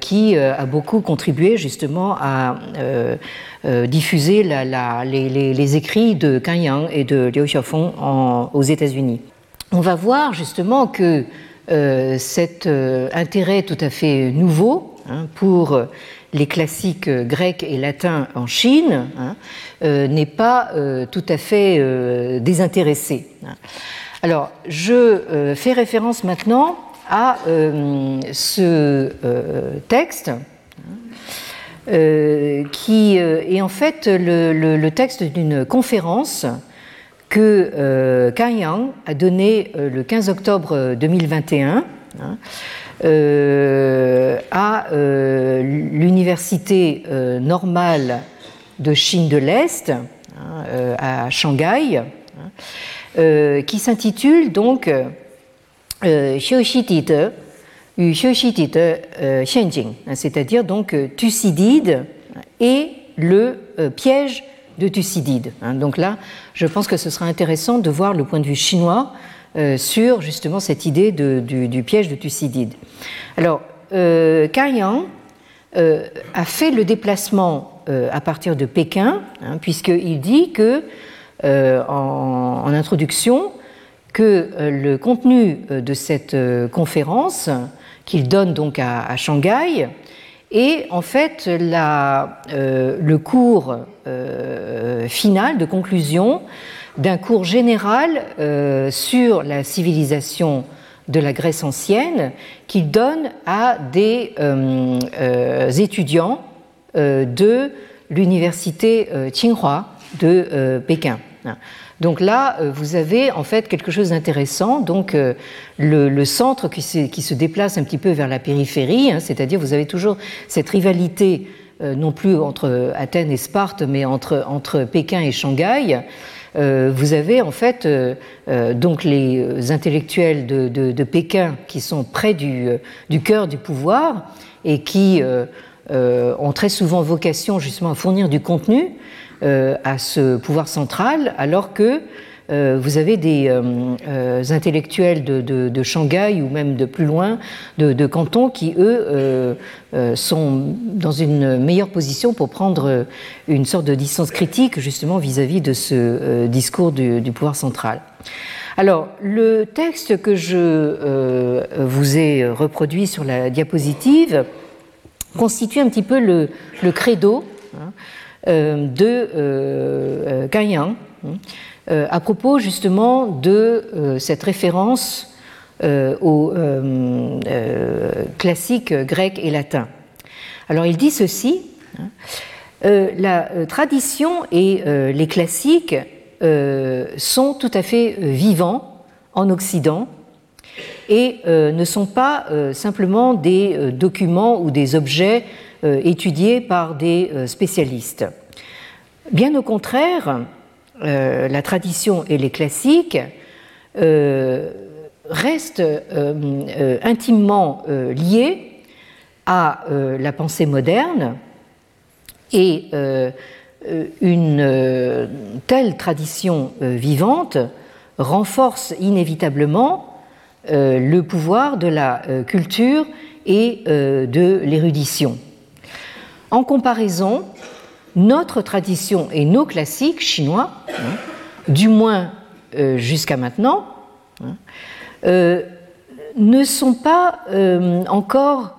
B: qui a beaucoup contribué justement à euh, diffuser les, écrits de Kan Yang et de Liu Xiaofeng aux États-Unis. On va voir justement que euh, cet euh, intérêt tout à fait nouveau hein, pour les classiques grecs et latins en Chine hein, n'est pas tout à fait désintéressé. Alors, je fais référence maintenant à ce texte euh, qui euh, est en fait le, texte d'une conférence que euh, Yang a donnée euh, le 15 octobre 2021 hein, à l'université normale de Chine de l'Est hein, à Shanghai, hein, qui s'intitule donc Euh, c'est-à-dire donc euh, Thucydide et le euh, piège de Thucydide. Hein. Donc là, je pense que ce sera intéressant de voir le point de vue chinois sur justement cette idée du, piège de Thucydide. Alors, euh, a fait le déplacement à partir de Pékin, hein, puisqu'il dit que, en, introduction, que le contenu de cette conférence qu'il donne donc à, Shanghai. Et en fait, euh, le cours euh, final de conclusion d'un cours général euh, sur la civilisation de la Grèce ancienne qu'il donne à des étudiants de l'université Tsinghua de Pékin. Donc là, euh, vous avez en fait quelque chose d'intéressant. Donc euh, le, centre qui se, déplace un petit peu vers la périphérie, hein, c'est-à-dire vous avez toujours cette rivalité euh, non plus entre Athènes et Sparte, mais entre, entre Pékin et Shanghai. vous avez en fait donc les intellectuels de, Pékin qui sont près du, du, cœur du pouvoir et qui ont très souvent vocation justement à fournir du contenu à ce pouvoir central, alors que euh, vous avez des euh, euh, intellectuels de, Shanghai ou même de plus loin, de, Canton, qui, eux, sont dans une meilleure position pour prendre une sorte de distance critique justement vis-à-vis de ce discours du, pouvoir central. Alors, le texte que je vous ai reproduit sur la diapositive constitue un petit peu le, credo hein, de euh, euh, à propos justement de euh, cette référence euh, aux classiques grecs et latins. Alors il dit ceci, hein, la tradition et les classiques sont tout à fait vivants en Occident et ne sont pas simplement des documents ou des objets étudiés par des spécialistes. Bien au contraire, euh, la tradition et les classiques euh, restent euh, intimement liés à la pensée moderne et une telle tradition vivante renforce inévitablement le pouvoir de la culture et de l'érudition. En comparaison, notre tradition et nos classiques chinois, hein, du moins euh, jusqu'à maintenant, hein, euh, ne sont pas euh, encore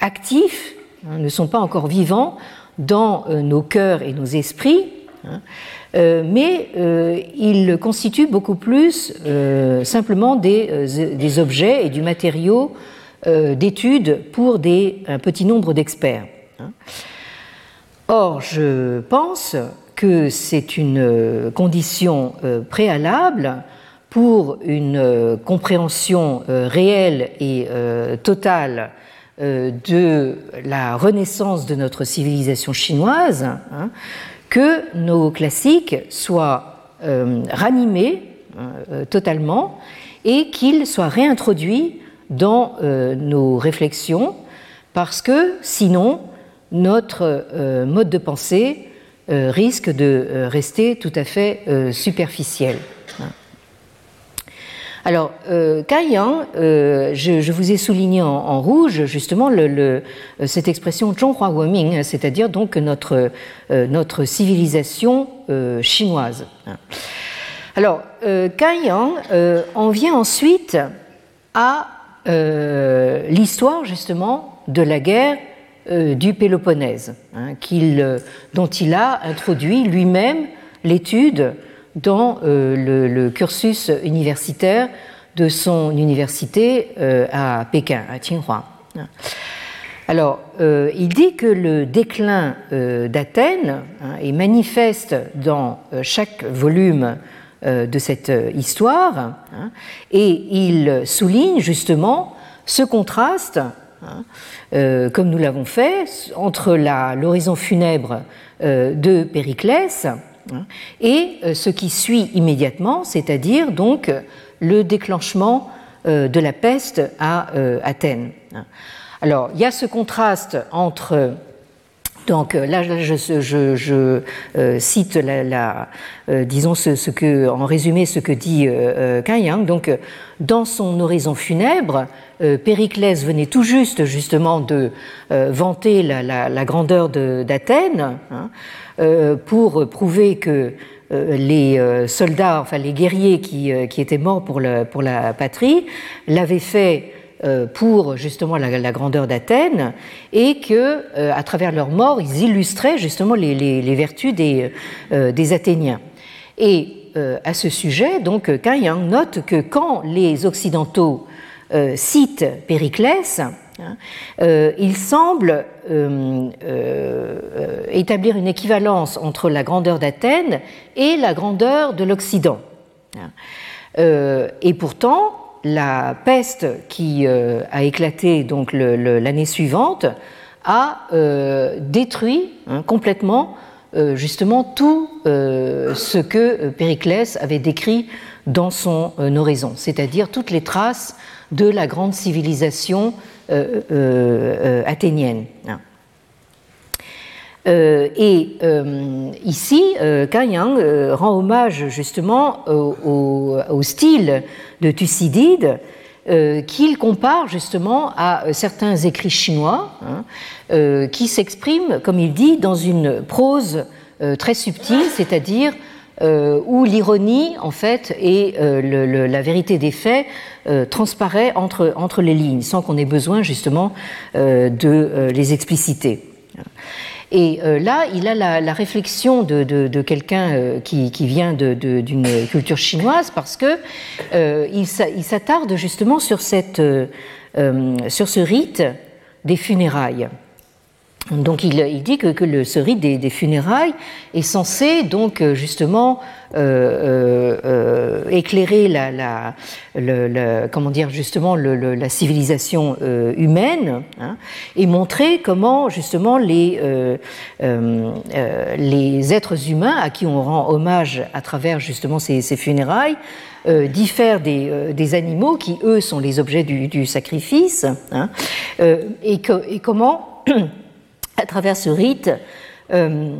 B: actifs, hein, ne sont pas encore vivants dans nos cœurs et nos esprits, mais ils constituent beaucoup plus simplement des, des, objets et du matériau d'étude pour des, un petit nombre d'experts. Or, je pense que c'est une condition euh, préalable pour une euh, compréhension euh, réelle et totale de la renaissance de notre civilisation chinoise, hein, que nos classiques soient ranimés totalement et qu'ils soient réintroduits dans nos réflexions, parce que sinon, notre euh, mode de pensée euh, risque de euh, rester tout à fait superficiel. Alors, euh, je, vous ai souligné en, rouge justement cette expression Zhonghua Weming, c'est-à-dire donc notre, notre civilisation chinoise. Alors, euh, en vient ensuite à l'histoire justement de la guerre euh, du Péloponnèse, hein, euh, dont il a introduit lui-même l'étude dans euh, le, cursus universitaire de son université à Pékin, à Tsinghua. Alors, il dit que le déclin d'Athènes hein, est manifeste dans chaque volume de cette histoire, hein, et il souligne justement ce contraste euh, comme nous l'avons fait, entre l'horizon funèbre euh, de Périclès hein, et euh, ce qui suit immédiatement, c'est-à-dire donc le déclenchement de la peste à Athènes. Alors, il y a ce contraste entre donc là, je, cite la, disons ce, que, en résumé, ce que dit euh. Donc, dans son horizon funèbre, euh, Périclès venait tout juste justement de euh, vanter la, grandeur d'Athènes hein, euh, pour prouver que les soldats, enfin les guerriers qui, étaient morts pour la patrie, l'avaient fait pour justement la, grandeur d'Athènes et que, à travers leur mort, ils illustraient justement les, vertus des, des, Athéniens. Et à ce sujet, donc, note que quand les Occidentaux euh, cite Périclès, hein, euh, il semble euh, établir une équivalence entre la grandeur d'Athènes et la grandeur de l'Occident. Hein. et pourtant, la peste qui a éclaté donc l'année suivante a détruit hein, complètement justement tout ce que Périclès avait décrit dans son horizon, c'est-à-dire toutes les traces de la grande civilisation athénienne. Hein. Et ici, Kang Yang rend hommage justement au, style de Thucydide qu'il compare justement à certains écrits chinois hein, qui s'expriment, comme il dit, dans une prose très subtile, c'est-à-dire euh, où l'ironie, en fait, et euh, la vérité des faits euh, transparaît entre les lignes, sans qu'on ait besoin justement de les expliciter. Et là, il a la, réflexion de, quelqu'un qui, vient d'une culture chinoise parce que il s'attarde justement sur ce rite des funérailles. Donc il, dit que, le, ce rite des, funérailles est censé donc euh, justement euh, euh, éclairer la, comment dire justement la civilisation humaine hein, et montrer comment justement les, les êtres humains à qui on rend hommage à travers justement ces, funérailles diffèrent des, animaux qui eux sont les objets du, sacrifice hein, et, comment à travers ce rite, euh,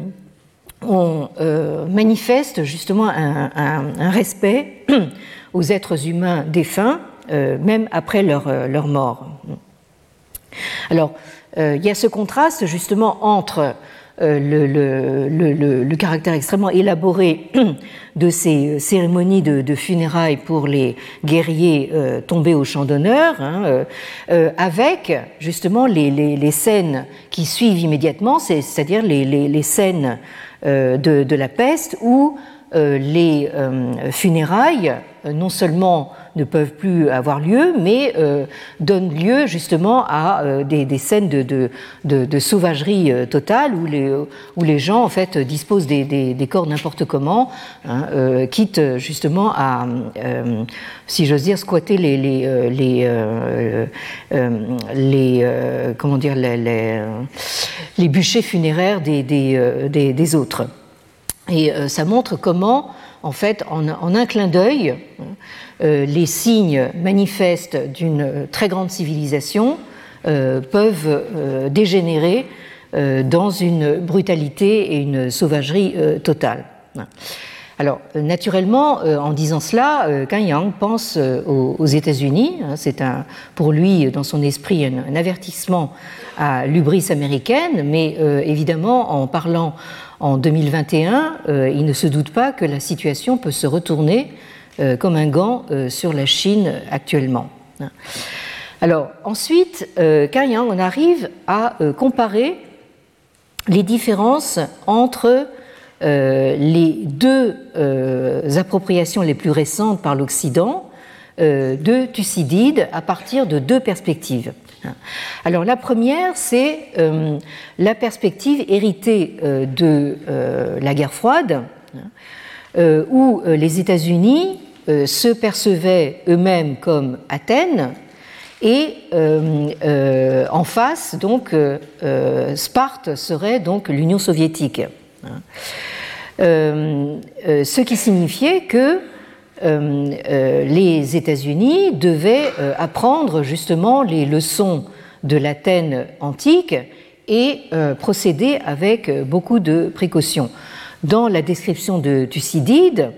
B: on euh, manifeste justement un, respect aux êtres humains défunts, euh, même après leur, leur mort. Alors, il y a ce contraste justement entre euh, le, caractère extrêmement élaboré de ces cérémonies de, funérailles pour les guerriers euh, tombés au champ d'honneur, hein, euh, avec justement les, scènes qui suivent immédiatement, c'est-à-dire les, scènes de, la peste où les funérailles, non seulement ne peuvent plus avoir lieu, mais euh, donnent lieu justement à euh, des, scènes de, sauvagerie euh, totale où les, gens en fait disposent des, corps n'importe comment, hein, quitte justement à, si j'ose dire, squatter les, les, les, comment dire, les, bûchers funéraires des autres. Et ça montre comment, en fait, en, un clin d'œil, euh, les signes manifestes d'une très grande civilisation euh, peuvent euh, dégénérer dans une brutalité et une sauvagerie totale. Alors, naturellement, en disant cela, Kang Yang pense aux États-Unis. Hein, c'est pour lui, dans son esprit, un, avertissement à l'ubris américaine, mais évidemment, en parlant en 2021, il ne se doute pas que la situation peut se retourner euh, comme un gant euh, sur la Chine actuellement. Alors ensuite, euh, on arrive à comparer les différences entre les deux appropriations les plus récentes par l'Occident de Thucydide à partir de deux perspectives. Alors la première, c'est la perspective héritée de la guerre froide, où les États-Unis euh, se percevaient eux-mêmes comme Athènes et euh, euh, en face, donc, Sparte serait donc l'Union soviétique. Hein. ce qui signifiait que les États-Unis devaient apprendre justement les leçons de l'Athènes antique et procéder avec beaucoup de précautions. Dans la description de Thucydide,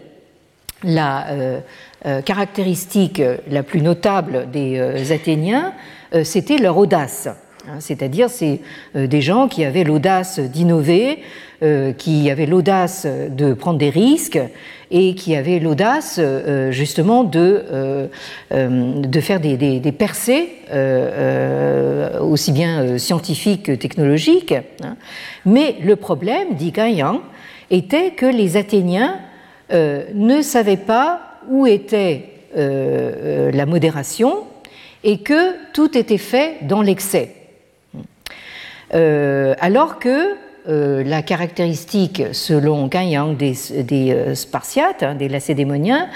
B: la euh, euh, caractéristique la plus notable des euh, Athéniens, c'était leur audace. Hein, c'est-à-dire, c'est des gens qui avaient l'audace d'innover, qui avaient l'audace de prendre des risques et qui avaient l'audace justement de, de faire des, percées, aussi bien scientifiques que technologiques. Hein. Mais le problème, dit Gaïan, était que les Athéniens euh, ne savait pas où était euh, euh, la modération et que tout était fait dans l'excès. alors que la caractéristique, selon Yang des, des Spartiates, hein, des Lacédémoniens,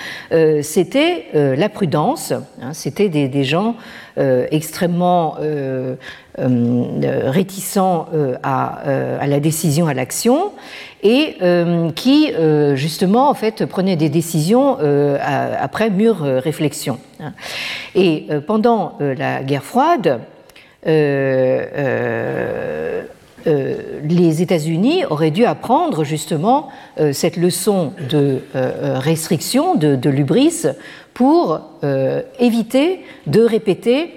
B: c'était la prudence. Hein, c'était des, gens extrêmement réticents à, la décision, à l'action, et euh, qui euh, justement en fait prenait des décisions euh, après mûre réflexion. Et pendant la guerre froide, les États-Unis auraient dû apprendre justement cette leçon de restriction, de, lubris, pour éviter de répéter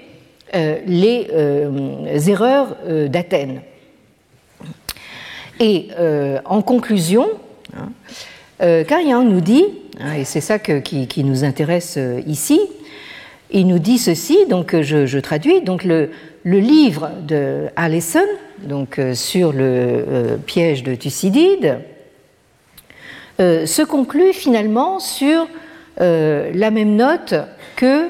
B: les erreurs d'Athènes. Et en conclusion, hein, nous dit, hein, et c'est ça qui, nous intéresse ici, il nous dit ceci, donc je, traduis, donc le, livre de Allison, donc sur le piège de Thucydide, se conclut finalement sur la même note que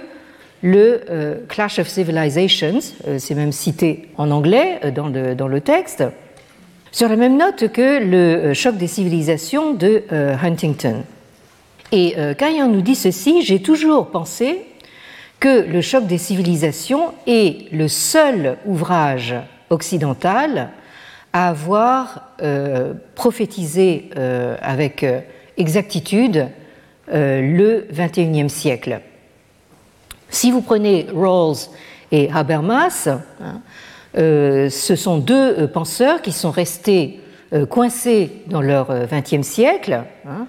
B: le Clash of Civilizations, c'est même cité en anglais dans dans le texte, sur la même note que le euh, choc des civilisations de euh, Huntington. Et euh, nous dit ceci, j'ai toujours pensé que le choc des civilisations est le seul ouvrage occidental à avoir prophétisé avec exactitude le XXIe siècle. Si vous prenez Rawls et Habermas, hein, euh, ce sont deux euh, penseurs qui sont restés euh, coincés dans leur XXe siècle, hein,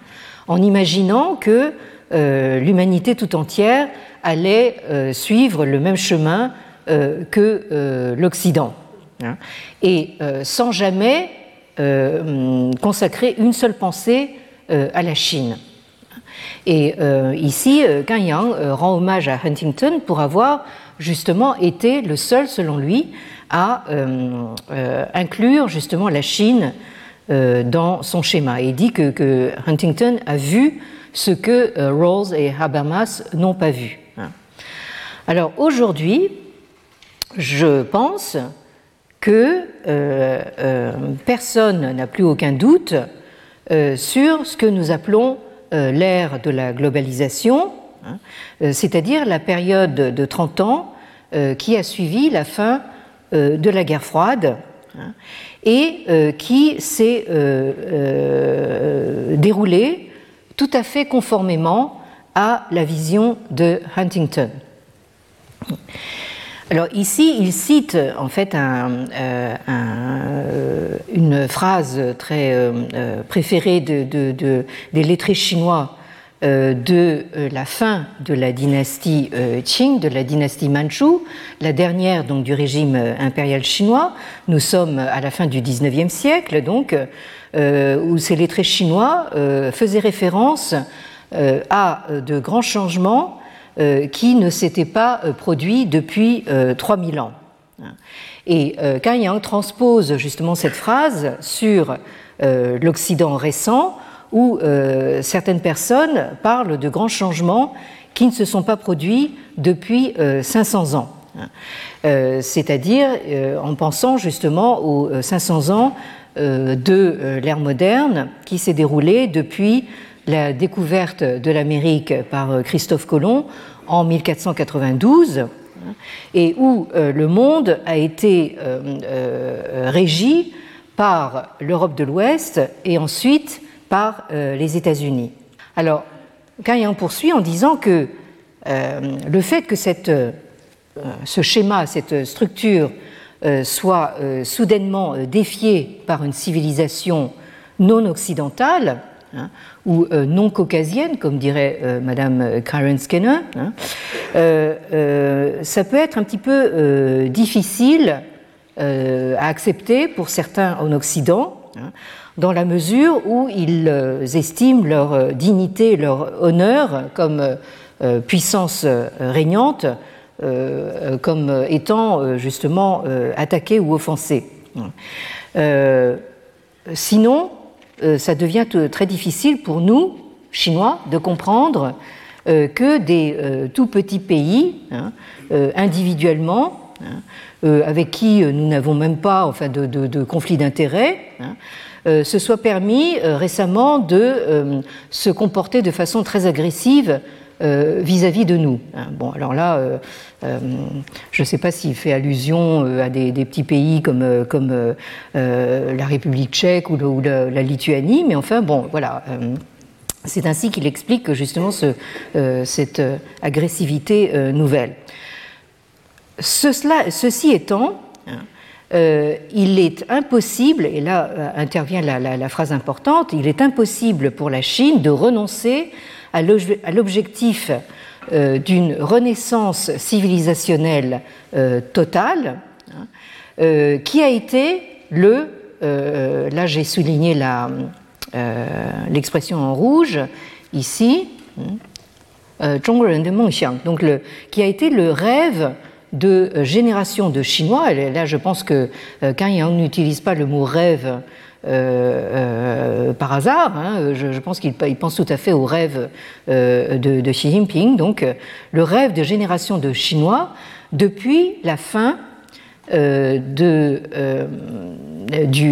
B: en imaginant que l'humanité tout entière allait suivre le même chemin que l'Occident, hein, et sans jamais consacrer une seule pensée à la Chine. Et ici, Yang rend hommage à Huntington pour avoir justement été le seul, selon lui, à euh, euh, inclure justement la Chine euh, dans son schéma et dit que, Huntington a vu ce que Rawls et Habermas n'ont pas vu. Hein. Alors aujourd'hui, je pense que personne n'a plus aucun doute sur ce que nous appelons l'ère de la globalisation, hein, c'est-à-dire la période de 30 ans qui a suivi la fin euh, de la guerre froide hein, et euh, qui s'est euh, déroulé tout à fait conformément à la vision de Huntington. Alors ici, il cite en fait une phrase très préférée des lettrés chinois euh, de euh, la fin de la dynastie euh, Qing, de la dynastie Manchu, la dernière donc du régime impérial chinois. Nous sommes à la fin du XIXe siècle, donc où ces lettrés chinois faisaient référence à de grands changements qui ne s'étaient pas produits depuis 3000 ans. Et Kan Yang transpose justement cette phrase sur l'Occident récent où euh, certaines personnes parlent de grands changements qui ne se sont pas produits depuis 500 euh, ans. Euh, c'est-à-dire en pensant justement aux 500 ans de l'ère moderne qui s'est déroulée depuis la découverte de l'Amérique par Christophe Colomb en 1492 et où le monde a été régi par l'Europe de l'Ouest et ensuite par euh, les États-Unis. Alors, Yang poursuit en disant que euh, le fait que euh, ce schéma, cette structure soit soudainement défiée par une civilisation non occidentale, hein, ou non caucasienne, comme dirait Madame Karen Skinner, hein, ça peut être un petit peu difficile à accepter pour certains en Occident, hein, dans la mesure où ils euh, estiment leur euh, dignité, leur honneur comme euh, puissance régnante, comme étant justement attaqués ou offensés. Sinon, ça devient très difficile pour nous, Chinois, de comprendre que des tout petits pays, hein, individuellement, hein, avec qui nous n'avons même pas enfin, de, conflit d'intérêts, hein, euh, se soit permis euh, récemment de euh, se comporter de façon très agressive vis-à-vis de nous. Hein, bon, alors là, je ne sais pas s'il fait allusion à des, petits pays comme, la République tchèque ou, la, Lituanie, mais enfin, bon, voilà. c'est ainsi qu'il explique justement ce, cette agressivité nouvelle. ceci étant, euh, il est impossible, et là euh, intervient la, phrase importante, il est impossible pour la Chine de renoncer à l'objectif euh, d'une renaissance civilisationnelle totale, hein, qui a été le, là j'ai souligné l'expression en rouge, ici, hein, donc le, qui a été le rêve de euh, générations de Chinois. Et là, je pense que euh, Kang Yang n'utilise pas le mot rêve euh, par hasard. Hein. Je, pense qu'il pense tout à fait au rêve de, Xi Jinping. Donc, le rêve de générations de Chinois depuis la fin du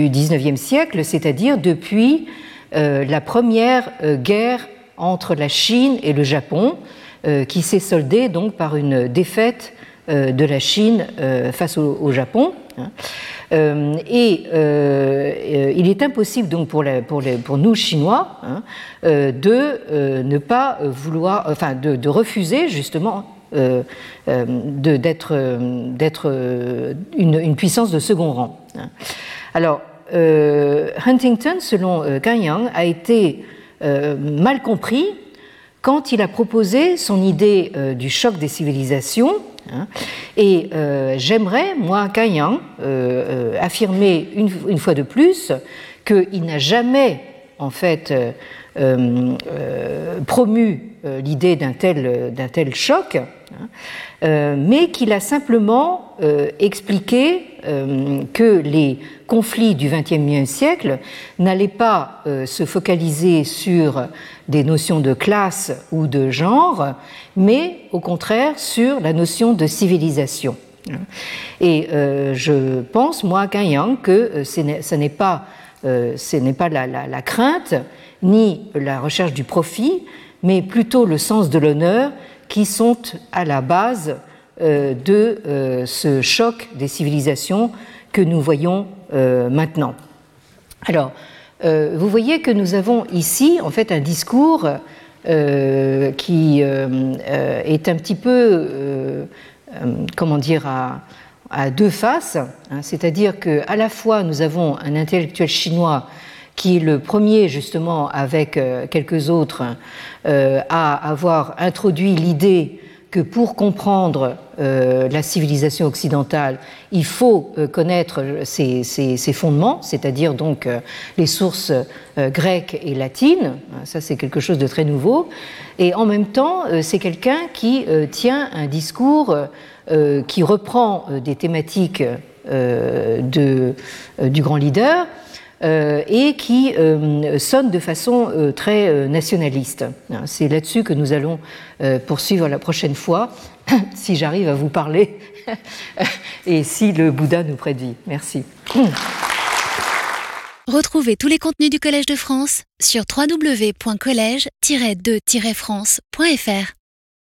B: XIXe siècle, c'est-à-dire depuis la première guerre entre la Chine et le Japon, qui s'est soldée donc par une défaite euh, de la Chine euh, face au, Japon. Euh, et il est impossible donc pour, nous Chinois hein, de ne pas vouloir, enfin de, refuser justement d'être une, puissance de second rang. Hein. Alors Huntington, selon Yang, a été mal compris quand il a proposé son idée du choc des civilisations. Et euh, j'aimerais, moi, Kayang, euh, euh, affirmer une, fois de plus qu'il n'a jamais, en fait, promu l'idée d'un tel, tel, choc, hein, mais qu'il a simplement expliqué que les conflits du XXe siècle n'allaient pas se focaliser sur des notions de classe ou de genre, mais au contraire sur la notion de civilisation. Et euh, je pense, moi, Yang, que euh, ce n'est pas, euh, ce n'est pas la, crainte ni la recherche du profit, mais plutôt le sens de l'honneur qui sont à la base de ce choc des civilisations que nous voyons maintenant. Alors, euh, vous voyez que nous avons ici en fait un discours euh, qui euh, est un petit peu, comment dire, à, deux faces, hein. c'est-à-dire qu'à la fois nous avons un intellectuel chinois qui est le premier justement avec quelques autres à avoir introduit l'idée que pour comprendre euh, la civilisation occidentale, il faut euh, connaître ses, fondements, c'est-à-dire donc euh, les sources grecques et latines. Ça, c'est quelque chose de très nouveau. Et en même temps, c'est quelqu'un qui tient un discours qui reprend des thématiques du grand leader euh, et qui euh, sonne de façon euh, très nationaliste. C'est là-dessus que nous allons poursuivre la prochaine fois, si j'arrive à vous parler et si le Bouddha nous prête. Merci.
A: Retrouvez tous les contenus du Collège de France sur www.colège-2-france.fr.